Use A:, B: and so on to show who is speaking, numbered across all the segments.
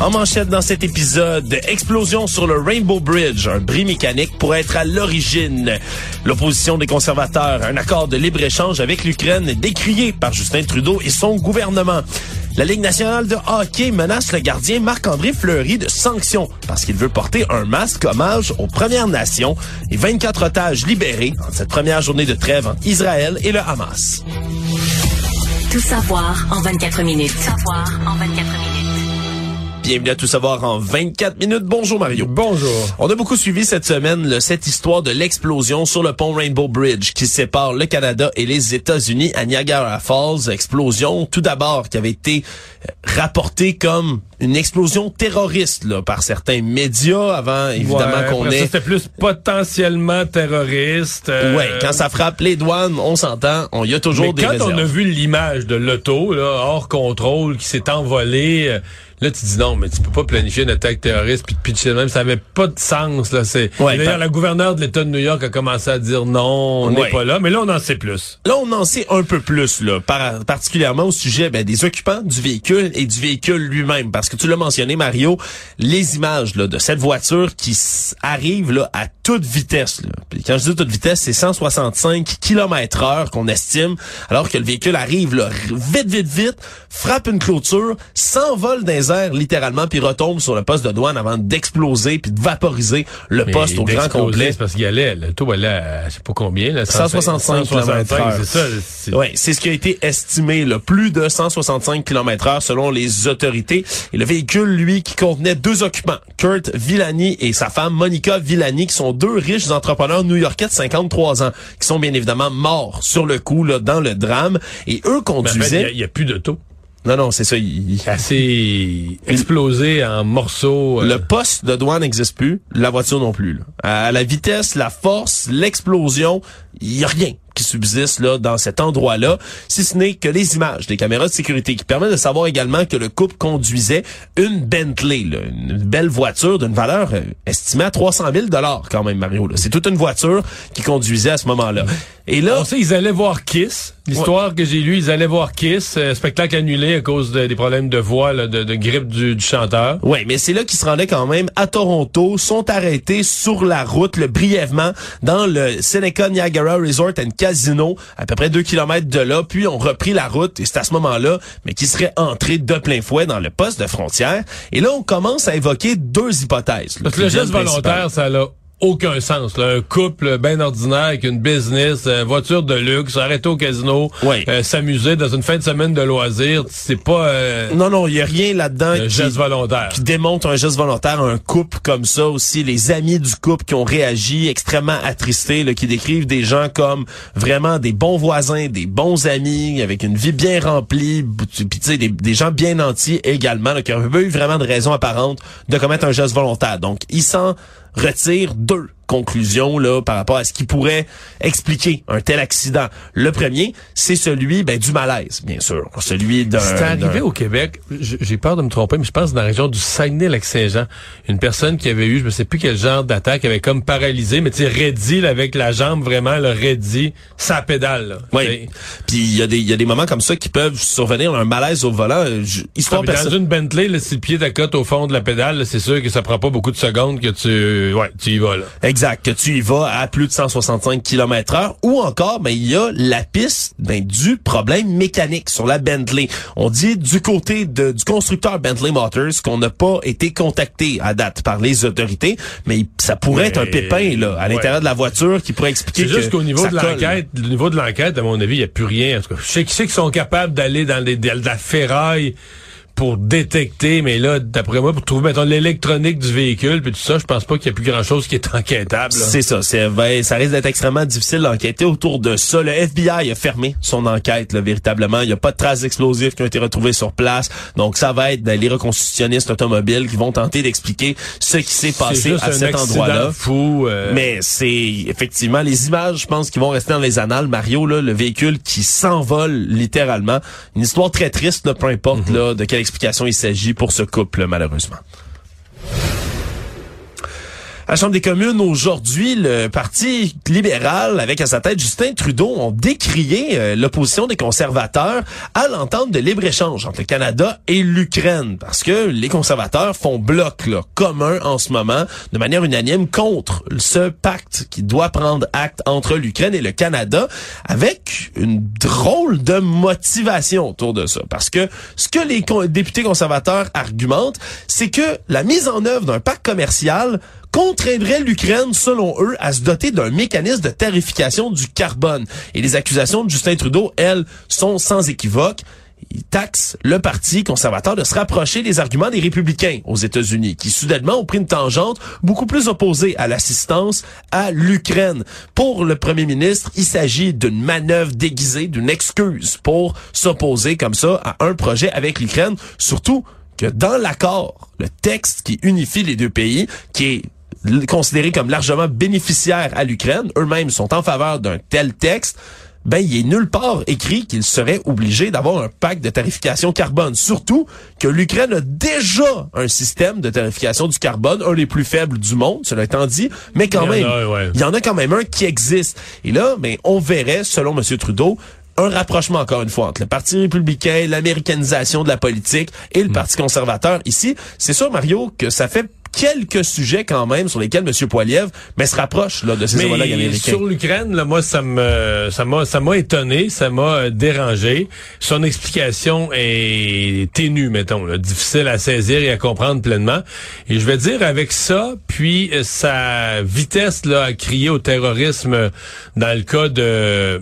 A: En manchette dans cet épisode, explosion sur le Rainbow Bridge, un bris mécanique pour être à l'origine. L'opposition des conservateurs, un accord de libre-échange avec l'Ukraine décrié par Justin Trudeau et son gouvernement. La Ligue nationale de hockey menace le gardien Marc-André Fleury de sanctions parce qu'il veut porter un masque hommage aux Premières Nations et 24 otages libérés en cette première journée de trêve entre Israël et le Hamas.
B: Tout savoir en 24 minutes. Tout savoir en 24 minutes.
A: Bienvenue à Tout savoir en 24 minutes. Bonjour Mario.
C: Bonjour.
A: On a beaucoup suivi cette semaine là, cette histoire de l'explosion sur le pont Rainbow Bridge qui sépare le Canada et les États-Unis à Niagara Falls. Explosion tout d'abord qui avait été euh, rapportée comme une explosion terroriste là, par certains médias avant évidemment
C: Ouais,
A: qu'on ait
C: C'était plus potentiellement terroriste. euh,
A: Ouais, quand ça frappe les douanes, on s'entend, on y a toujours
C: Mais
A: des
C: quand
A: réserves.
C: on a vu l'image de l'auto, là, hors contrôle, qui s'est envolée, euh, là, tu dis non, mais tu peux pas planifier une attaque terroriste puis pitcher même. Ça avait pas de sens, là. C'est,
A: Ouais,
C: D'ailleurs,
A: par-
C: la gouverneure de l'État de New York a commencé à dire non, on n'est
A: Ouais.
C: pas là. Mais là, on en sait plus.
A: Là, on en sait un peu plus, là, par- particulièrement au sujet ben, des occupants du véhicule et du véhicule lui-même. Parce que tu l'as mentionné, Mario, les images là, de cette voiture qui arrive là, à toute vitesse. Là. Puis quand je dis toute vitesse, c'est 165 km heure qu'on estime, alors que le véhicule arrive là, vite, vite, vite, frappe une clôture, s'envole dans les littéralement, puis retombe sur le poste de douane avant d'exploser puis de vaporiser le
C: Mais
A: poste au grand complet.
C: C'est parce qu'il allait, l'auto allait à, je sais pas combien, là,
A: 165
C: 165, c'est ça. c'est-
A: Oui, c'est ce qui a été estimé, là, plus de 165 km heure selon les autorités. Et le véhicule, lui, qui contenait deux occupants, Kurt Villani et sa femme Monica Villani, qui sont deux riches entrepreneurs new-yorkais de 53 ans, qui sont bien évidemment morts sur le coup, là, dans le drame. Et eux
C: Mais en fait,
A: conduisaient...
C: Il n'y a, plus d'auto.
A: Non, non, c'est ça. il-
C: Assez explosé en morceaux. euh,
A: Le poste de douane n'existe plus, la voiture non plus. là. À la vitesse, la force, l'explosion, il y a rien qui subsiste là dans cet endroit-là, si ce n'est que les images des caméras de sécurité qui permettent de savoir également que le couple conduisait une Bentley, là, une belle voiture d'une valeur euh, estimée à 300 000 dollars quand même, Mario. C'est toute une voiture qui conduisait à ce moment-là. Et là,
C: On sait, ils allaient voir Kiss. L'histoire que j'ai lue, ils allaient voir Kiss. euh, spectacle annulé à cause de- des problèmes de voix, là, de, de grippe du, du chanteur.
A: Oui, mais c'est là qu'ils se rendaient quand même à Toronto, sont arrêtés sur la route, le brièvement, dans le Seneca Niagara Resort and Casino, à peu près deux kilomètres de là, puis ont repris la route, et c'est à ce moment-là, mais qui seraient entrés de plein fouet dans le poste de frontière. Et là, on commence à évoquer deux hypothèses.
C: Parce le geste volontaire, ça n'a aucun sens. là. Un couple bien ordinaire avec une business, euh, voiture de luxe, arrêter au casino,
A: Ouais.
C: euh, s'amuser dans une fin de semaine de loisirs, c'est pas euh,
A: Non, non, il y a rien là-dedans qui,
C: geste volontaire.
A: qui démontre un geste volontaire un couple comme ça aussi. Les amis du couple qui ont réagi extrêmement attristés, là, qui décrivent des gens comme vraiment des bons voisins, des bons amis, avec une vie bien remplie, puis tu sais, des, des gens bien entiers également, là, qui n'ont pas eu vraiment de raison apparente de commettre un geste volontaire. Donc, ils s'en retirent deux conclusions là par rapport à ce qui pourrait expliquer un tel accident. Le premier, c'est celui ben, du malaise, bien sûr. Celui d'un...
C: C'est arrivé au Québec, j'ai peur de me tromper, mais je pense dans la région du Saguenay-Lac-Saint-Jean, une personne qui avait eu, je ne sais plus quel genre d'attaque, avait comme paralysé, mais tu sais, avec la jambe vraiment, le raidi, sa pédale. Là,
A: Oui. Puis il y a des il y a des moments comme ça qui peuvent survenir un malaise au volant. Je- Histoire
C: Ah, dans une Bentley, là, si le pied t'accote au fond de la pédale, c'est sûr que ça prend pas beaucoup de secondes que tu, ouais, tu y vas là.
A: Exact, que tu y vas à plus de 165 km heure ou encore ben il y a la piste ben, du problème mécanique sur la Bentley. On dit du côté de, du constructeur Bentley Motors qu'on n'a pas été contacté à date par les autorités, mais ça pourrait être un pépin là à l'intérieur de la voiture qui pourrait expliquer
C: C'est juste qu'au niveau de l'enquête, au niveau de l'enquête, à mon avis, il n'y a plus rien. En tout cas, je sais, je sais qu'ils sont capables d'aller dans les, dans la ferraille pour détecter, mais là, d'après moi, pour trouver, mettons, l'électronique du véhicule, puis tout ça, je pense pas qu'il y a plus grand-chose qui est enquêtable.
A: C'est ça. C'est, ben, ça risque d'être extrêmement difficile d'enquêter autour de ça. Le FBI a fermé son enquête, là, véritablement. Il n'y a pas de traces explosives qui ont été retrouvées sur place. Donc, ça va être ben, les reconstitutionnistes automobiles qui vont tenter d'expliquer ce qui s'est passé
C: juste
A: à
C: un
A: cet endroit-là.
C: fou. euh,
A: Mais c'est effectivement les images, je pense, qui vont rester dans les annales. Mario, là, le véhicule qui s'envole littéralement. Une histoire très triste, là, peu importe
C: Mhm.
A: là, de quelle explication il s'agit pour ce couple, malheureusement. À la Chambre des communes, aujourd'hui, le Parti libéral, avec à sa tête Justin Trudeau, ont décrié euh, l'opposition des conservateurs à l'entente de libre-échange entre le Canada et l'Ukraine. Parce que les conservateurs font bloc là, commun en ce moment, de manière unanime, contre ce pacte qui doit prendre acte entre l'Ukraine et le Canada, avec une drôle de motivation autour de ça. Parce que ce que les députés conservateurs argumentent, c'est que la mise en œuvre d'un pacte commercial contraindrait l'Ukraine, selon eux, à se doter d'un mécanisme de tarification du carbone. Et les accusations de Justin Trudeau, elles, sont sans équivoque. Il taxe le parti conservateur de se rapprocher des arguments des républicains aux États-Unis, qui soudainement ont pris une tangente beaucoup plus opposée à l'assistance à l'Ukraine. Pour le premier ministre, il s'agit d'une manœuvre déguisée, d'une excuse pour s'opposer comme ça à un projet avec l'Ukraine, surtout que dans l'accord, le texte qui unifie les deux pays, qui est l- considéré comme largement bénéficiaire à l'Ukraine, eux-mêmes sont en faveur d'un tel texte, ben il est nulle part écrit qu'il serait obligé d'avoir un pacte de tarification carbone. Surtout que l'Ukraine a déjà un système de tarification du carbone, un des plus faibles du monde, cela étant dit, mais quand
C: Il
A: même,
C: a, ouais.
A: il y en a quand même un qui existe. Et là, ben, on verrait, selon M. Trudeau, un rapprochement encore une fois entre le Parti républicain, l'américanisation de la politique et
C: Hmm.
A: le Parti conservateur ici. C'est sûr, Mario, que ça fait quelques sujets quand même sur lesquels M. Poiliev mais se rapproche là, de ses
C: Mais
A: homologues américains.
C: sur l'Ukraine, là, moi, ça me, ça m'a, ça m'a étonné, ça m'a euh, dérangé. Son explication est ténue, mettons, là, difficile à saisir et à comprendre pleinement. Et je vais dire avec ça, puis euh, sa vitesse là à crier au terrorisme dans le cas de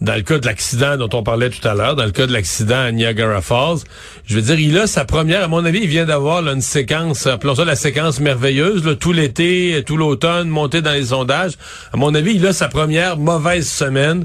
C: dans le cas de l'accident dont on parlait tout à l'heure, dans le cas de l'accident à Niagara Falls, je veux dire, il a sa première, à mon avis, il vient d'avoir une séquence, appelons ça la séquence merveilleuse, là, tout l'été, tout l'automne, monté dans les sondages. À mon avis, il a sa première mauvaise semaine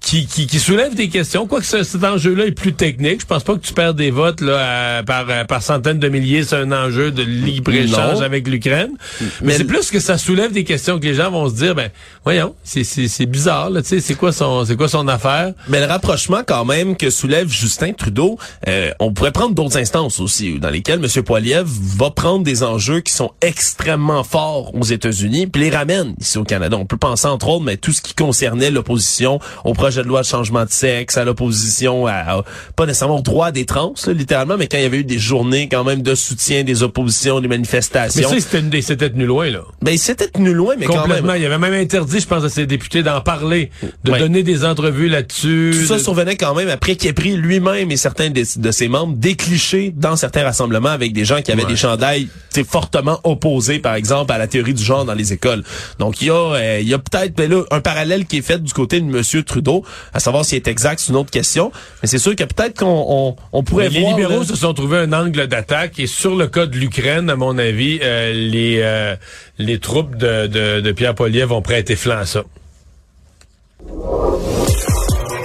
C: qui, qui, qui soulève des questions. Quoique ce, cet enjeu-là est plus technique. Je pense pas que tu perds des votes là, à- par, à- par centaines de milliers. C'est un enjeu de libre-échange avec l'Ukraine. Mais,
A: Mais-
C: c'est plus que ça soulève des questions que les gens vont se dire, ben, voyons, c'est, c'est, c'est bizarre, là, tu sais, c'est quoi son, c'est quoi son affaire?
A: Mais le rapprochement quand même que soulève Justin Trudeau, euh, on pourrait prendre d'autres instances aussi, dans lesquelles M. Poiliev va prendre des enjeux qui sont extrêmement forts aux États-Unis, puis les ramène ici au Canada. On peut penser entre autres, mais tout ce qui concernait l'opposition au projet de loi de changement de sexe, à l'opposition à, à- pas nécessairement au droit des trans, là, littéralement, mais quand il y avait eu des journées quand même de soutien, des oppositions, des
C: Mais
A: manifestations.
C: ça, c'était, c'était tenu loin, là.
A: Ben, c'était tenu loin, mais quand
C: Complètement.
A: même.
C: Il y avait même interdit, je pense, à ses députés d'en parler, de
A: Ouais.
C: donner des entrevues là-dessus.
A: Tout ça
C: de-
A: survenait quand même après qu'il ait pris lui-même et certains de, de ses membres des clichés dans certains rassemblements avec des gens qui avaient
C: Ouais.
A: des chandails fortement opposés, par exemple, à la théorie du genre dans les écoles. Donc, il y a, euh, il y a peut-être ben là, un parallèle qui est fait du côté de M. Trudeau, à savoir s'il est exact, c'est une autre question. Mais c'est sûr que peut-être qu'on on, on pourrait
C: Mais les
A: voir...
C: libéraux
A: là-
C: se sont trouvés un angle d'attaque et sur le cas de l'Ukraine, à mon avis, euh, les euh, les troupes de, de, de Pierre Poliev vont prêter flanc à ça.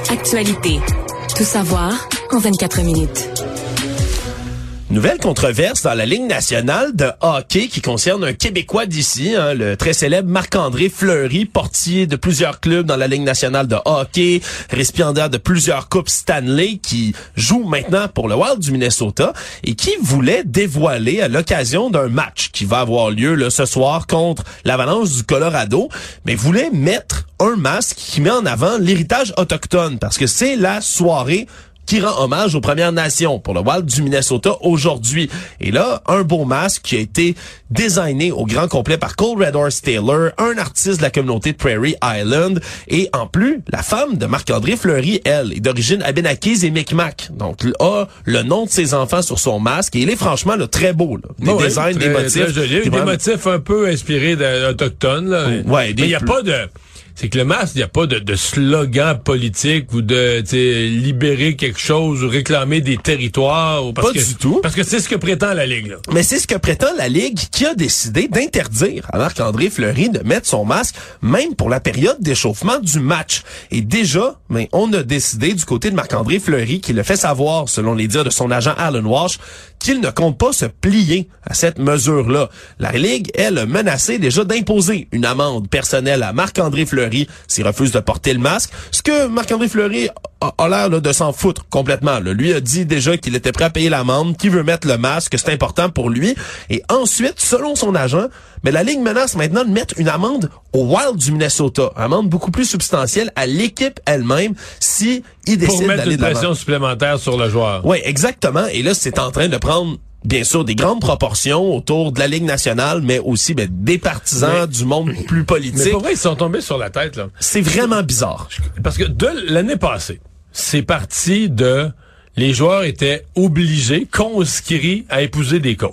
B: Actualité. Tout savoir en 24 minutes.
A: Nouvelle controverse dans la Ligue nationale de hockey qui concerne un Québécois d'ici, hein, le très célèbre Marc-André Fleury, portier de plusieurs clubs dans la Ligue nationale de hockey, récipiendaire de plusieurs coupes Stanley, qui joue maintenant pour le Wild du Minnesota et qui voulait dévoiler à l'occasion d'un match qui va avoir lieu là, ce soir contre l'Avalanche du Colorado, mais voulait mettre un masque qui met en avant l'héritage autochtone parce que c'est la soirée qui rend hommage aux Premières Nations pour le Wild du Minnesota aujourd'hui. Et là, un beau masque qui a été designé au grand complet par Cole Red Horse Taylor, un artiste de la communauté de Prairie Island. Et en plus, la femme de Marc-André Fleury, elle, est d'origine abénaquise et Micmac. Donc, elle a le nom de ses enfants sur son masque. Et il est franchement là, très beau. Là. Des designs, des motifs.
C: très joli.
A: Des vraiment-
C: motifs un peu inspirés d'Autochtones.
A: Ouais, des
C: Mais il n'y a
A: plus-
C: pas de... c'est que le masque, il n'y a pas de, de slogan politique ou de libérer quelque chose ou réclamer des territoires. Ou parce
A: Pas
C: que,
A: du tout.
C: Parce que c'est ce que prétend la Ligue. Là.
A: Mais c'est ce que prétend la Ligue qui a décidé d'interdire à Marc-André Fleury de mettre son masque, même pour la période d'échauffement du match. Et déjà, mais on a décidé du côté de Marc-André Fleury, qui le fait savoir, selon les dires de son agent Alan Walsh, qu'il ne compte pas se plier à cette mesure-là. La Ligue, elle, a menacé déjà d'imposer une amende personnelle à Marc-André Fleury s'il refuse de porter le masque. Ce que Marc-André Fleury a, l'air de s'en foutre complètement. Lui a dit déjà qu'il était prêt à payer l'amende, qu'il veut mettre le masque, que c'est important pour lui. Et ensuite, selon son agent, mais la Ligue menace maintenant de mettre une amende au Wild du Minnesota. Une amende beaucoup plus substantielle à l'équipe elle-même si il
C: Pour
A: décide
C: mettre
A: d'aller
C: une
A: de l'avant.
C: pression supplémentaire sur le joueur.
A: Oui, exactement. Et là, c'est en train de prendre bien sûr des grandes proportions autour de la Ligue nationale, mais aussi ben, des partisans
C: Mais-
A: du monde plus
C: Mais
A: politique.
C: pour vrai, ils sont tombés sur la tête. là?
A: C'est vraiment bizarre.
C: Parce que de l'année passée, c'est parti de les joueurs étaient obligés, conscrits à épouser des causes.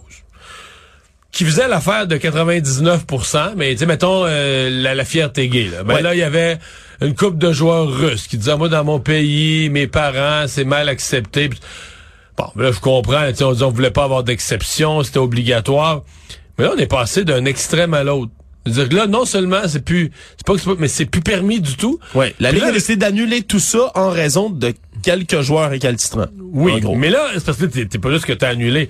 C: Qui faisait l'affaire de 99% mais tu sais, mettons euh, la, la fierté gay. Là. Ben
A: Ouais.
C: là, il y avait une couple de joueurs russes qui disaient, moi, dans mon pays, mes parents, c'est mal accepté. Bon, ben là, je comprends. tu sais, On on voulait pas avoir d'exception, c'était obligatoire. Mais là, on est passé d'un extrême à l'autre. C'est-à-dire que là, non seulement c'est plus, c'est pas que c'est pas, mais c'est plus permis du tout.
A: Ouais, la
C: Puis
A: Ligue
C: là,
A: a décidé d'annuler tout ça en raison de quelques joueurs récalcitrants.
C: Oui, mais là, c'est parce que t'es t'es pas juste que t'as annulé.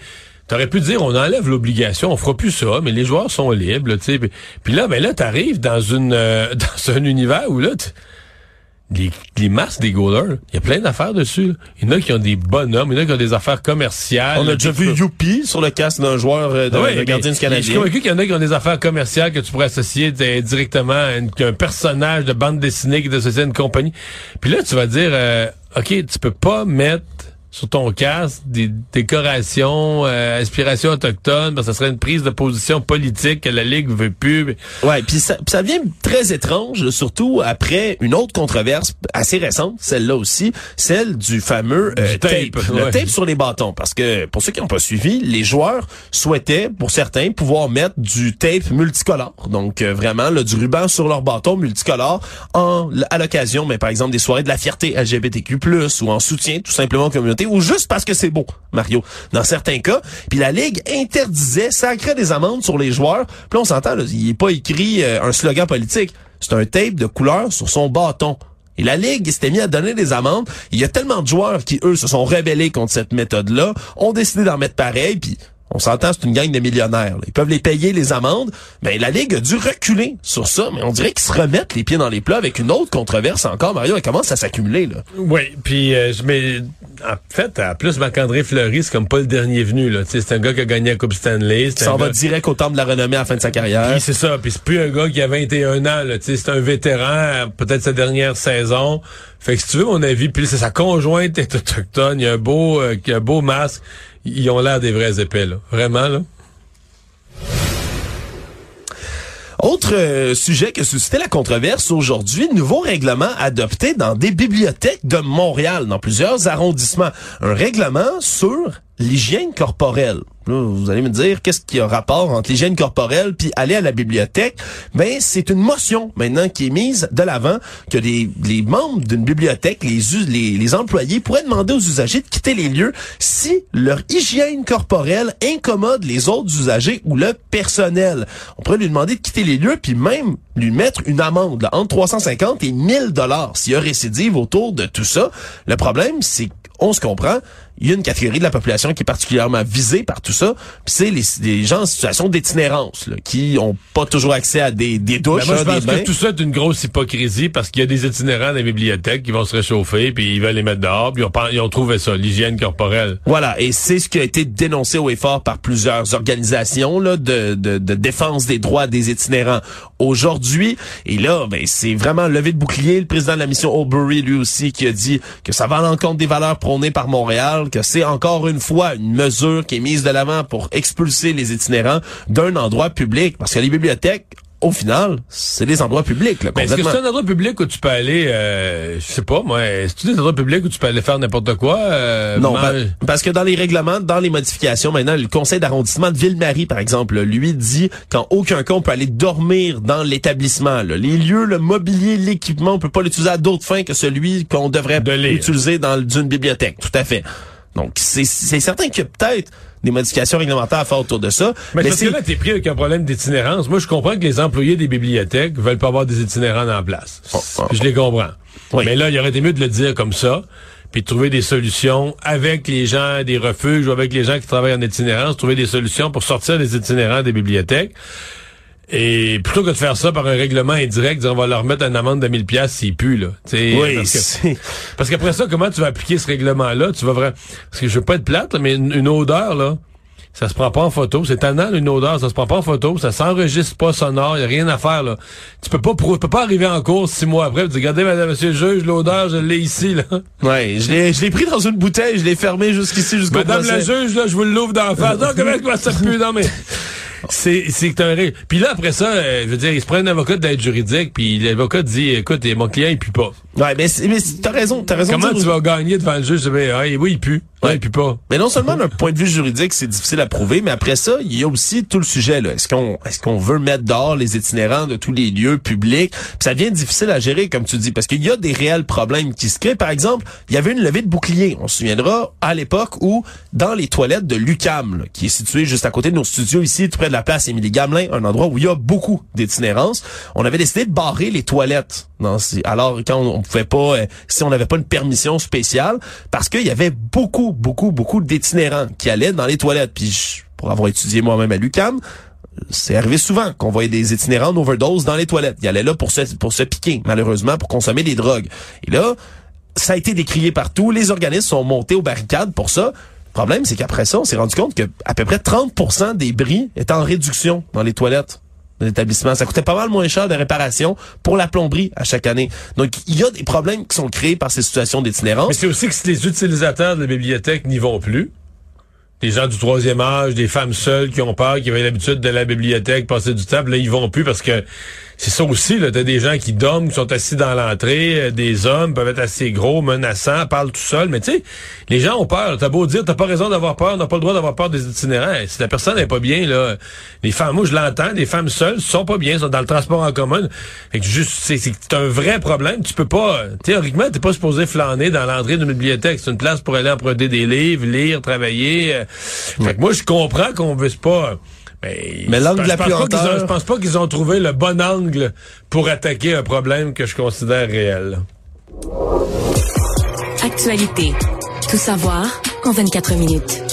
C: T'aurais pu dire, on enlève l'obligation, on fera plus ça, mais les joueurs sont libres, tu sais. Puis, puis là, ben là, t'arrives dans une euh, dans un univers où là, les, les masques des goalers, il y a plein d'affaires dessus. là. Il y en a qui ont des bonhommes, il y en a qui ont des affaires commerciales.
A: On a déjà vu. Youpi sur le casque d'un joueur euh, de,
C: ouais,
A: de gardien du
C: Je suis convaincu qu'il y en a qui ont des affaires commerciales que tu pourrais associer t'sais, directement à une- un personnage de bande dessinée qui est associé à une compagnie. Puis là, tu vas dire, euh, OK, tu peux pas mettre sur ton casque des décorations, euh, inspiration autochtone, que ça serait une prise de position politique que la Ligue veut plus.
A: Ouais, puis ça, puis ça vient très étrange, surtout après une autre controverse assez récente, celle-là aussi, celle du fameux euh,
C: Du tape,
A: le
C: ouais.
A: tape sur les bâtons. Parce que pour ceux qui n'ont pas suivi, les joueurs souhaitaient, pour certains, pouvoir mettre du tape multicolore, donc euh, vraiment là, du ruban sur leur bâton multicolore, en à l'occasion, mais par exemple des soirées de la fierté LGBTQ+, ou en soutien tout simplement aux ou juste parce que c'est beau, Mario, dans certains cas. Puis la Ligue interdisait, sacrait des amendes sur les joueurs. Puis on s'entend, il est pas écrit euh, un slogan politique. C'est un tape de couleur sur son bâton. Et la Ligue s'était mis à donner des amendes. Il y a tellement de joueurs qui, eux, se sont rebellés contre cette méthode-là, ont décidé d'en mettre pareil, puis on s'entend, c'est une gang de millionnaires. là. Ils peuvent les payer les amendes. Mais la Ligue a dû reculer sur ça. Mais on dirait qu'ils se remettent les pieds dans les plats avec une autre controverse encore. Mario, elle commence à s'accumuler. là.
C: Oui, puis euh, je mais en fait, à plus Marc-André Fleury, c'est comme pas le dernier venu. là. Tu sais, C'est un gars qui a gagné la Coupe Stanley.
A: Il
C: c'est
A: s'en
C: un
A: va direct au temple de la renommée à la fin de sa carrière.
C: Puis c'est ça, puis c'est plus un gars qui a 21 ans, là, tu sais, c'est un vétéran, peut-être sa dernière saison. Fait que si tu veux mon avis, puis c'est sa conjointe est autochtone, il y a un beau, euh, il a un beau masque, ils ont l'air des vrais épais, là. Vraiment, là.
A: Autre euh, sujet que suscitait la controverse aujourd'hui, nouveau règlement adopté dans des bibliothèques de Montréal, dans plusieurs arrondissements. Un règlement sur l'hygiène corporelle. Vous allez me dire, qu'est-ce qu'il y a rapport entre l'hygiène corporelle puis aller à la bibliothèque? Ben, c'est une motion maintenant qui est mise de l'avant que les, membres d'une bibliothèque, les employés pourraient demander aux usagers de quitter les lieux si leur hygiène corporelle incommode les autres usagers ou le personnel. On pourrait lui demander de quitter les lieux puis même lui mettre une amende là, entre 350 et 1000 dollars s'il y a récidive autour de tout ça. Le problème, c'est on se comprend, il y a une catégorie de la population qui est particulièrement visée par tout ça, puis c'est les, les gens en situation d'itinérance, là, qui ont pas toujours accès à des, des douches,
C: Ben, moi, je
A: hein,
C: pense
A: des bains.
C: que tout ça est une grosse hypocrisie parce qu'il y a des itinérants dans les bibliothèques qui vont se réchauffer puis ils veulent les mettre dehors puis ils ont, trouvé ça, l'hygiène corporelle.
A: Voilà, et c'est ce qui a été dénoncé au effort par plusieurs organisations là, de, de, de défense des droits des itinérants aujourd'hui. Et là, ben, c'est vraiment levé de bouclier. Le président de la mission Aubury, lui aussi, qui a dit que ça va à l'encontre des valeurs prônées par Montréal, que c'est encore une fois une mesure qui est mise de l'avant pour expulser les itinérants d'un endroit public. Parce que les bibliothèques, au final, c'est des endroits publics. Là,
C: est-ce que c'est un endroit public où tu peux aller, euh, je sais pas, moi, est-ce que c'est des endroits publics où tu peux aller faire n'importe quoi? euh,
A: Non, pa- parce que dans les règlements, dans les modifications, maintenant, le conseil d'arrondissement de Ville-Marie, par exemple, lui dit qu'en aucun cas on peut aller dormir dans l'établissement. Les lieux, le mobilier, l'équipement, on peut pas l'utiliser à d'autres fins que celui qu'on devrait
C: De
A: utiliser dans d'une bibliothèque. Tout à fait. Donc, c'est certain qu'il y a peut-être des modifications réglementaires à faire autour de ça.
C: Mais, parce
A: c'est-
C: que là, t'es pris avec un problème d'itinérance. Moi, je comprends que les employés des bibliothèques veulent pas avoir des itinérants en place.
A: Oh, oh.
C: Je les comprends.
A: Oui.
C: Mais là, il aurait été mieux de le dire comme ça, puis de trouver des solutions avec les gens des refuges ou avec les gens qui travaillent en itinérance, trouver des solutions pour sortir les itinérants des bibliothèques. Et plutôt que de faire ça par un règlement indirect, dire on va leur mettre une amende de 1000 pièces s'ils puent, là. T'sais,
A: Oui,
C: parce qu'après ça, comment tu vas appliquer ce règlement-là? Tu vas vraiment... Parce que je veux pas être plate, là, mais une, une odeur, là, ça se prend pas en photo. C'est tannant, une odeur, ça se prend pas en photo. Ça s'enregistre pas sonore. Y a rien à faire, là. Tu peux pas, tu peux pas arriver en cours six mois après et dire, regardez, madame, monsieur le juge, l'odeur, je l'ai ici, là.
A: Ouais, je l'ai, je l'ai pris dans une bouteille, je l'ai fermé jusqu'ici, jusqu'au
C: Madame la juge, là, je vous l'ouvre d'en face. Non, comment comment ça pue? Non, mais... C'est, c'est un ré- Puis là, après ça, euh, je veux dire, il se prend un avocat d'aide juridique, puis l'avocat dit, écoute, mon client, il pue pas.
A: Ouais, mais, mais t'as raison, t'as raison.
C: Comment tu vas gagner devant le juge? Ben, ah, oui, il pue. Ouais,
A: Ouais.
C: il pue pas.
A: Mais non seulement d'un point de vue juridique, c'est difficile à prouver, mais après ça, il y a aussi tout le sujet. là. Est-ce qu'on est-ce qu'on veut mettre dehors les itinérants de tous les lieux publics? Puis ça devient difficile à gérer, comme tu dis, parce qu'il y a des réels problèmes qui se créent. Par exemple, il y avait une levée de bouclier. On se souviendra à l'époque où, dans les toilettes de l'UCAM, qui est situé juste à côté de nos studios ici, tout près de la place Émilie Gamelin, un endroit où il y a beaucoup d'itinérance, on avait décidé de barrer les toilettes. Ces- alors quand on, pouvait pas, euh, si on n'avait pas une permission spéciale, parce qu'il y avait beaucoup, beaucoup, beaucoup d'itinérants qui allaient dans les toilettes. Puis je- pour avoir étudié moi-même à l'UCAM, c'est arrivé souvent qu'on voyait des itinérants d'overdose dans les toilettes. Ils allaient là pour se, pour se piquer, malheureusement, pour consommer des drogues. Et là, ça a été décrié partout. Les organismes sont montés aux barricades pour ça. Le problème, c'est qu'après ça, on s'est rendu compte que à peu près 30% des bris étaient en réduction dans les toilettes l'établissement. Ça coûtait pas mal moins cher de réparation pour la plomberie à chaque année. Donc, il y a des problèmes qui sont créés par ces situations
C: Mais
A: d'itinérance.
C: c'est aussi que si les utilisateurs de la bibliothèque n'y vont plus, des gens du troisième âge, des femmes seules qui ont peur, qui avaient l'habitude de la bibliothèque, passer du puis là, ils vont plus parce que c'est ça aussi, là. T'as des gens qui dorment, qui sont assis dans l'entrée, euh, des hommes peuvent être assez gros, menaçants, parlent tout seuls, mais tu sais, les gens ont peur. T'as beau dire, t'as pas raison d'avoir peur, on pas le droit d'avoir peur des itinérants. Si la personne n'est pas bien, là, les femmes, moi, je l'entends, des femmes seules sont pas bien, sont dans le transport en commun. Fait que juste, c'est, c'est un vrai problème. Tu peux pas, théoriquement, t'es pas supposé flâner dans l'entrée d'une bibliothèque. C'est une place pour aller emprunter des livres, lire, travailler. euh. Fait que moi, je comprends qu'on veut pas. Mais,
A: Mais l'angle
C: je
A: de la
C: ont-
A: puanteur-
C: Je pense pas qu'ils ont trouvé le bon angle pour attaquer un problème que je considère réel.
B: Actualité. Tout savoir en 24 minutes.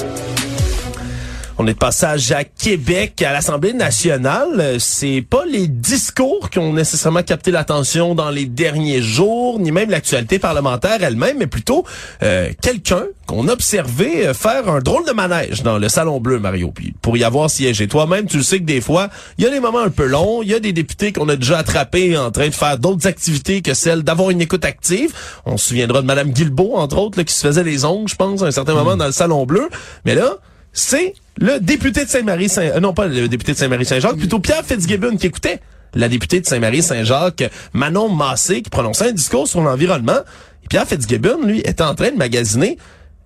A: On est de passage à Québec, à l'Assemblée nationale. Euh, C'est pas les discours qui ont nécessairement capté l'attention dans les derniers jours, ni même l'actualité parlementaire elle-même, mais plutôt euh, quelqu'un qu'on a observé euh, faire un drôle de manège dans le Salon Bleu, Mario. Puis pour y avoir siégé toi-même, tu le sais que des fois, il y a des moments un peu longs, il y a des députés qu'on a déjà attrapés en train de faire d'autres activités que celle d'avoir une écoute active. On se souviendra de Madame Guilbeault, entre autres, là, qui se faisait les ongles, je pense, à un certain moment dans le Salon Bleu. Mais là, c'est le député de Saint-Marie, Saint euh, non pas le député de Saint-Marie-Saint-Jacques, plutôt Pierre Fitzgibbon qui écoutait la députée de Saint-Marie-Saint-Jacques, Manon Massé, qui prononçait un discours sur l'environnement. Pierre Fitzgibbon, lui, était en train de magasiner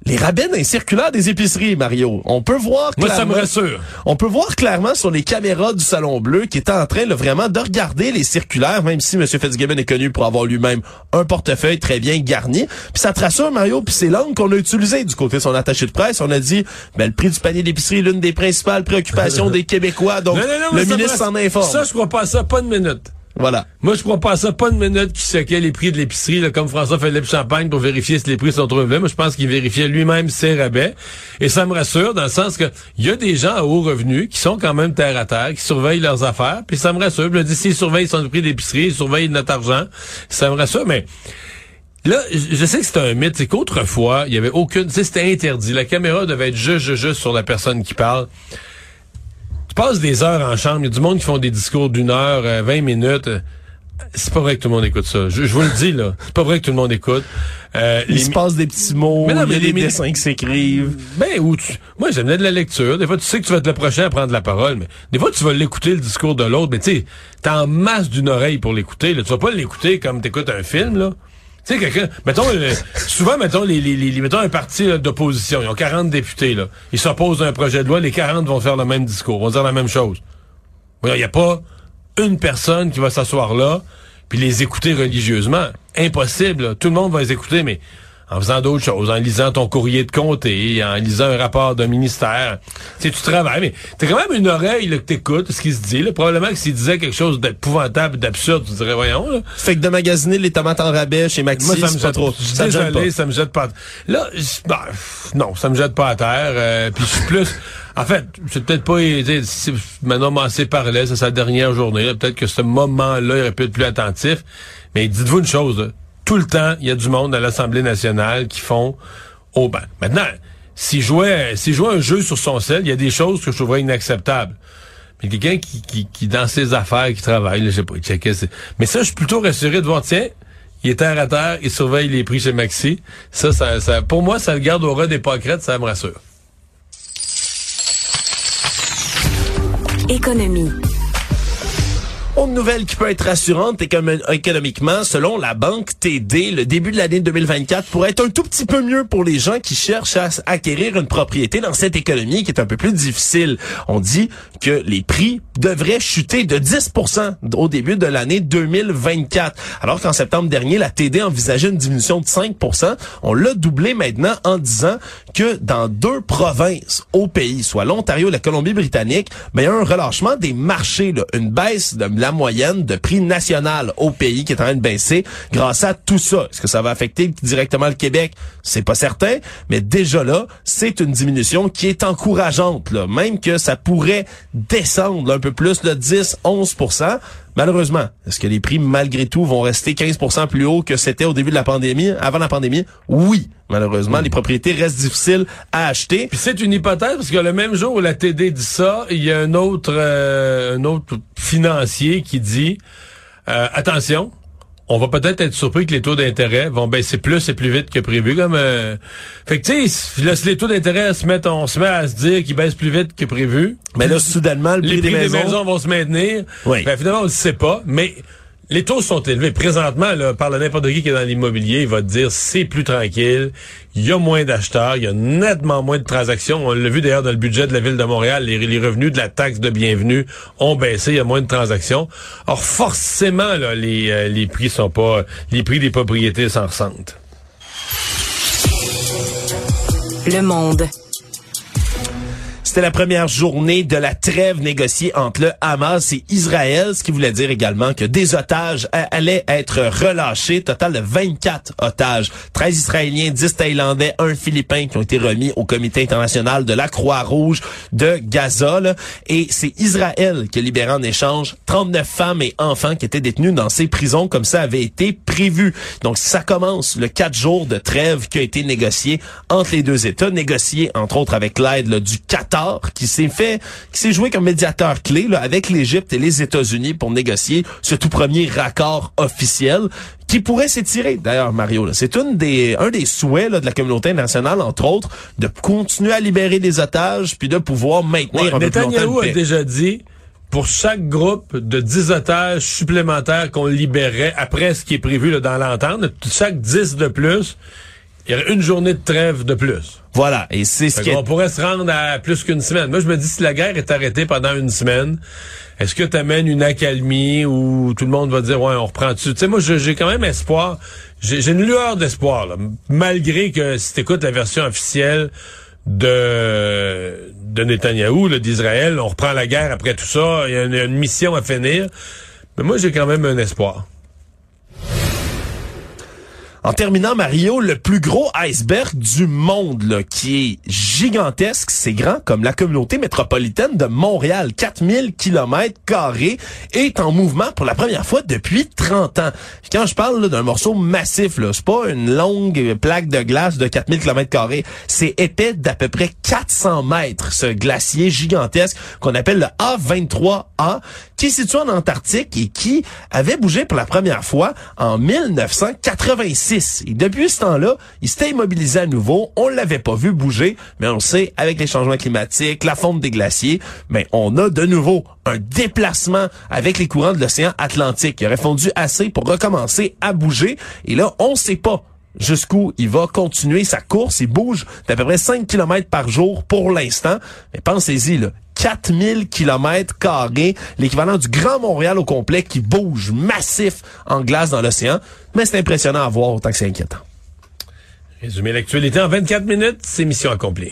A: les rabais d'un circulaire des épiceries, Mario. On peut voir
C: Moi, ça me
A: clairement-
C: rassure.
A: on peut voir clairement sur les caméras du Salon Bleu qu'il était en train là, vraiment de regarder les circulaires, même si M. Fitzgibbon est connu pour avoir lui-même un portefeuille très bien garni. Puis ça te rassure, Mario, puis c'est l'angle qu'on a utilisé du côté de son attaché de presse. On a dit, ben, le prix du panier d'épicerie est l'une des principales préoccupations des Québécois, donc
C: Non, non, non,
A: le ministre s'en informe.
C: Ça, je crois pas à ça, pas une minute.
A: Voilà.
C: Moi, je crois pas ça, pas une minute qui checkait les prix de l'épicerie, comme François-Philippe Champagne, pour vérifier si les prix sont trop élevés. Moi, je pense qu'il vérifiait lui-même ses rabais. Et ça me rassure, dans le sens que il y a des gens à haut revenu qui sont quand même terre à terre, qui surveillent leurs affaires. Puis ça me rassure. Je dis, s'ils surveillent son prix d'épicerie, ils surveillent notre argent, ça me rassure. Mais Là, je sais que c'est un mythe, c'est qu'autrefois, il y avait aucune, c'était interdit. La caméra devait être juste, juste, juste sur la personne qui parle. Tu passes des heures en chambre, il y a du monde qui font des discours d'une heure, euh, 20 minutes. C'est pas vrai que tout le monde écoute ça. Je, je vous le dis, là. C'est pas vrai que tout le monde écoute. Euh,
A: Il
C: les
A: se passe des petits mots,
C: Mais non,
A: il y
C: mais
A: a des dessins qui s'écrivent.
C: Ben, ou tu... Moi, j'aime bien de la lecture. Des fois, tu sais que tu vas être le prochain à prendre la parole, mais des fois, tu vas l'écouter, le discours de l'autre, mais tu sais, t'as en masse d'une oreille pour l'écouter. Tu vas pas l'écouter comme t'écoutes un film, là. Tu sais, quelqu'un, mettons, euh, souvent, mettons, les, les, les- mettons un parti d'opposition, ils ont 40 députés, là. Ils s'opposent à un projet de loi, les 40 vont faire le même discours, vont dire la même chose. Il n'y a pas une personne qui va s'asseoir là puis les écouter religieusement. Impossible. Tout le monde va les écouter, mais en faisant d'autres choses, en lisant ton courrier de comté, en lisant un rapport d'un ministère. Tu sais, tu travailles, mais t'as quand même une oreille là, que t'écoutes ce qui se dit. Là. Probablement que s'il disait quelque chose d'épouvantable, d'absurde, tu dirais, voyons, là.
A: Fait que de magasiner les tomates en rabais chez Maxi,
C: Moi, ça me
A: c'est pas
C: jette
A: trop.
C: Je
A: Ça
C: désolé,
A: pas.
C: ça me jette pas. Là, ben, non, ça me jette pas à terre. euh, puis je suis plus. En fait, c'est peut-être pas. si Manon Massé parlait, c'est sa dernière journée. Peut-être que ce moment-là, il aurait pu être plus attentif. Mais dites-vous une chose. là, tout le temps, il y a du monde à l'Assemblée nationale qui font au banc. Maintenant, s'il jouait, un jeu sur son sel, il y a des choses que je trouverais inacceptables. Mais quelqu'un qui, dans ses affaires, qui travaille, je sais pas, il checkait. Mais ça, je suis plutôt rassuré de voir, tiens, il est terre à terre, il surveille les prix chez Maxi. Ça, ça, ça pour moi, ça le garde au ras des pâquerettes, ça me rassure.
B: Économie.
A: Autre nouvelle qui peut être rassurante économ- économiquement, selon la banque TD, le début de l'année 2024 pourrait être un tout petit peu mieux pour les gens qui cherchent à acquérir une propriété dans cette économie qui est un peu plus difficile. On dit que les prix devraient chuter de 10% au début de l'année 2024. Alors qu'en septembre dernier, la TD envisageait une diminution de 5% On l'a doublé maintenant en disant que dans deux provinces au pays, soit l'Ontario et la Colombie-Britannique, il y a un relâchement des marchés, là, une baisse de la moyenne de prix national au pays qui est en train de baisser grâce à tout ça. Est-ce que ça va affecter directement le Québec? C'est pas certain, mais déjà là, c'est une diminution qui est encourageante, même que ça pourrait descendre un peu plus de 10, 11 Malheureusement, est-ce que les prix, malgré tout, vont rester 15% plus haut que c'était au début de la pandémie, avant la pandémie? Oui. Malheureusement, les propriétés restent difficiles à acheter.
C: Puis c'est une hypothèse parce que le même jour où la TD dit ça, il y a un autre, euh, un autre financier qui dit euh, attention. On va peut-être être surpris que les taux d'intérêt vont baisser plus et plus vite que prévu. Comme euh... fait que tu sais, là, si les taux d'intérêt se mettent, on se met à se dire qu'ils baissent plus vite que prévu.
A: Mais là, soudainement, le prix,
C: les prix
A: des, maisons,
C: vont se maintenir.
A: Oui.
C: Ben, finalement, on ne sait pas, mais les taux sont élevés. Présentement, là, par n'importe qui qui est dans l'immobilier, il va te dire c'est plus tranquille, il y a moins d'acheteurs, il y a nettement moins de transactions. On l'a vu d'ailleurs dans le budget de la ville de Montréal, les, les revenus de la taxe de bienvenue ont baissé, il y a moins de transactions. Or, forcément, là, les, euh, les prix sont pas. Les prix des propriétés s'en ressentent.
B: Le monde.
A: C'était la première journée de la trêve négociée entre le Hamas et Israël, ce qui voulait dire également que des otages allaient être relâchés. Total de 24 otages. 13 Israéliens, 10 Thaïlandais, un Philippin qui ont été remis au Comité international de la Croix-Rouge de Gaza. Et c'est Israël qui a libéré en échange 39 femmes et enfants qui étaient détenus dans ces prisons comme ça avait été prévu. Donc ça commence le 4 jours de trêve qui a été négocié entre les deux États, négocié entre autres avec l'aide du Qatar qui s'est fait, qui s'est joué comme médiateur clé là, avec l'Égypte et les États-Unis pour négocier ce tout premier raccord officiel qui pourrait s'étirer. D'ailleurs, Mario, c'est une des, un des souhaits là, de la communauté internationale, entre autres, de continuer à libérer les otages puis de pouvoir maintenir
C: Ouais,
A: un peu plus
C: a déjà dit pour chaque groupe de 10 otages supplémentaires qu'on libérait après ce qui est prévu là, dans l'entente, chaque 10 de plus, il y aurait une journée de trêve de plus.
A: Voilà, et c'est ce
C: Fait
A: qui est
C: On pourrait se rendre à plus qu'une semaine. Moi, je me dis, si la guerre est arrêtée pendant une semaine, est-ce que tu amènes une accalmie où tout le monde va dire, ouais, on reprend dessus? Tu sais, moi, j'ai quand même espoir. J'ai une lueur d'espoir. Malgré que si t'écoutes la version officielle de, de Netanyahou, d'Israël, on reprend la guerre après tout ça, il y a une mission à finir. Mais moi, j'ai quand même un espoir.
A: En terminant, Mario, le plus gros iceberg du monde, là, qui est gigantesque, c'est grand comme la communauté métropolitaine de Montréal, 4000 kilomètres carrés, est en mouvement pour la première fois depuis 30 ans. Quand je parle d'un morceau massif, c'est pas une longue plaque de glace de 4000 kilomètres carrés, c'est épais d'à peu près 400 mètres, ce glacier gigantesque qu'on appelle le A23A, qui situé en Antarctique et qui avait bougé pour la première fois en 1986. Et depuis ce temps-là, il s'était immobilisé à nouveau. On l'avait pas vu bouger, mais on sait, avec les changements climatiques, la fonte des glaciers, mais on a de nouveau un déplacement avec les courants de l'océan Atlantique. Il aurait fondu assez pour recommencer à bouger. Et là, on sait pas jusqu'où il va continuer sa course. Il bouge d'à peu près 5 km par jour pour l'instant. Mais pensez-y, là, 4000 km carrés, l'équivalent du Grand Montréal au complet qui bouge massif en glace dans l'océan. Mais c'est impressionnant à voir autant que c'est inquiétant.
C: Résumer l'actualité en 24 minutes, c'est mission accomplie.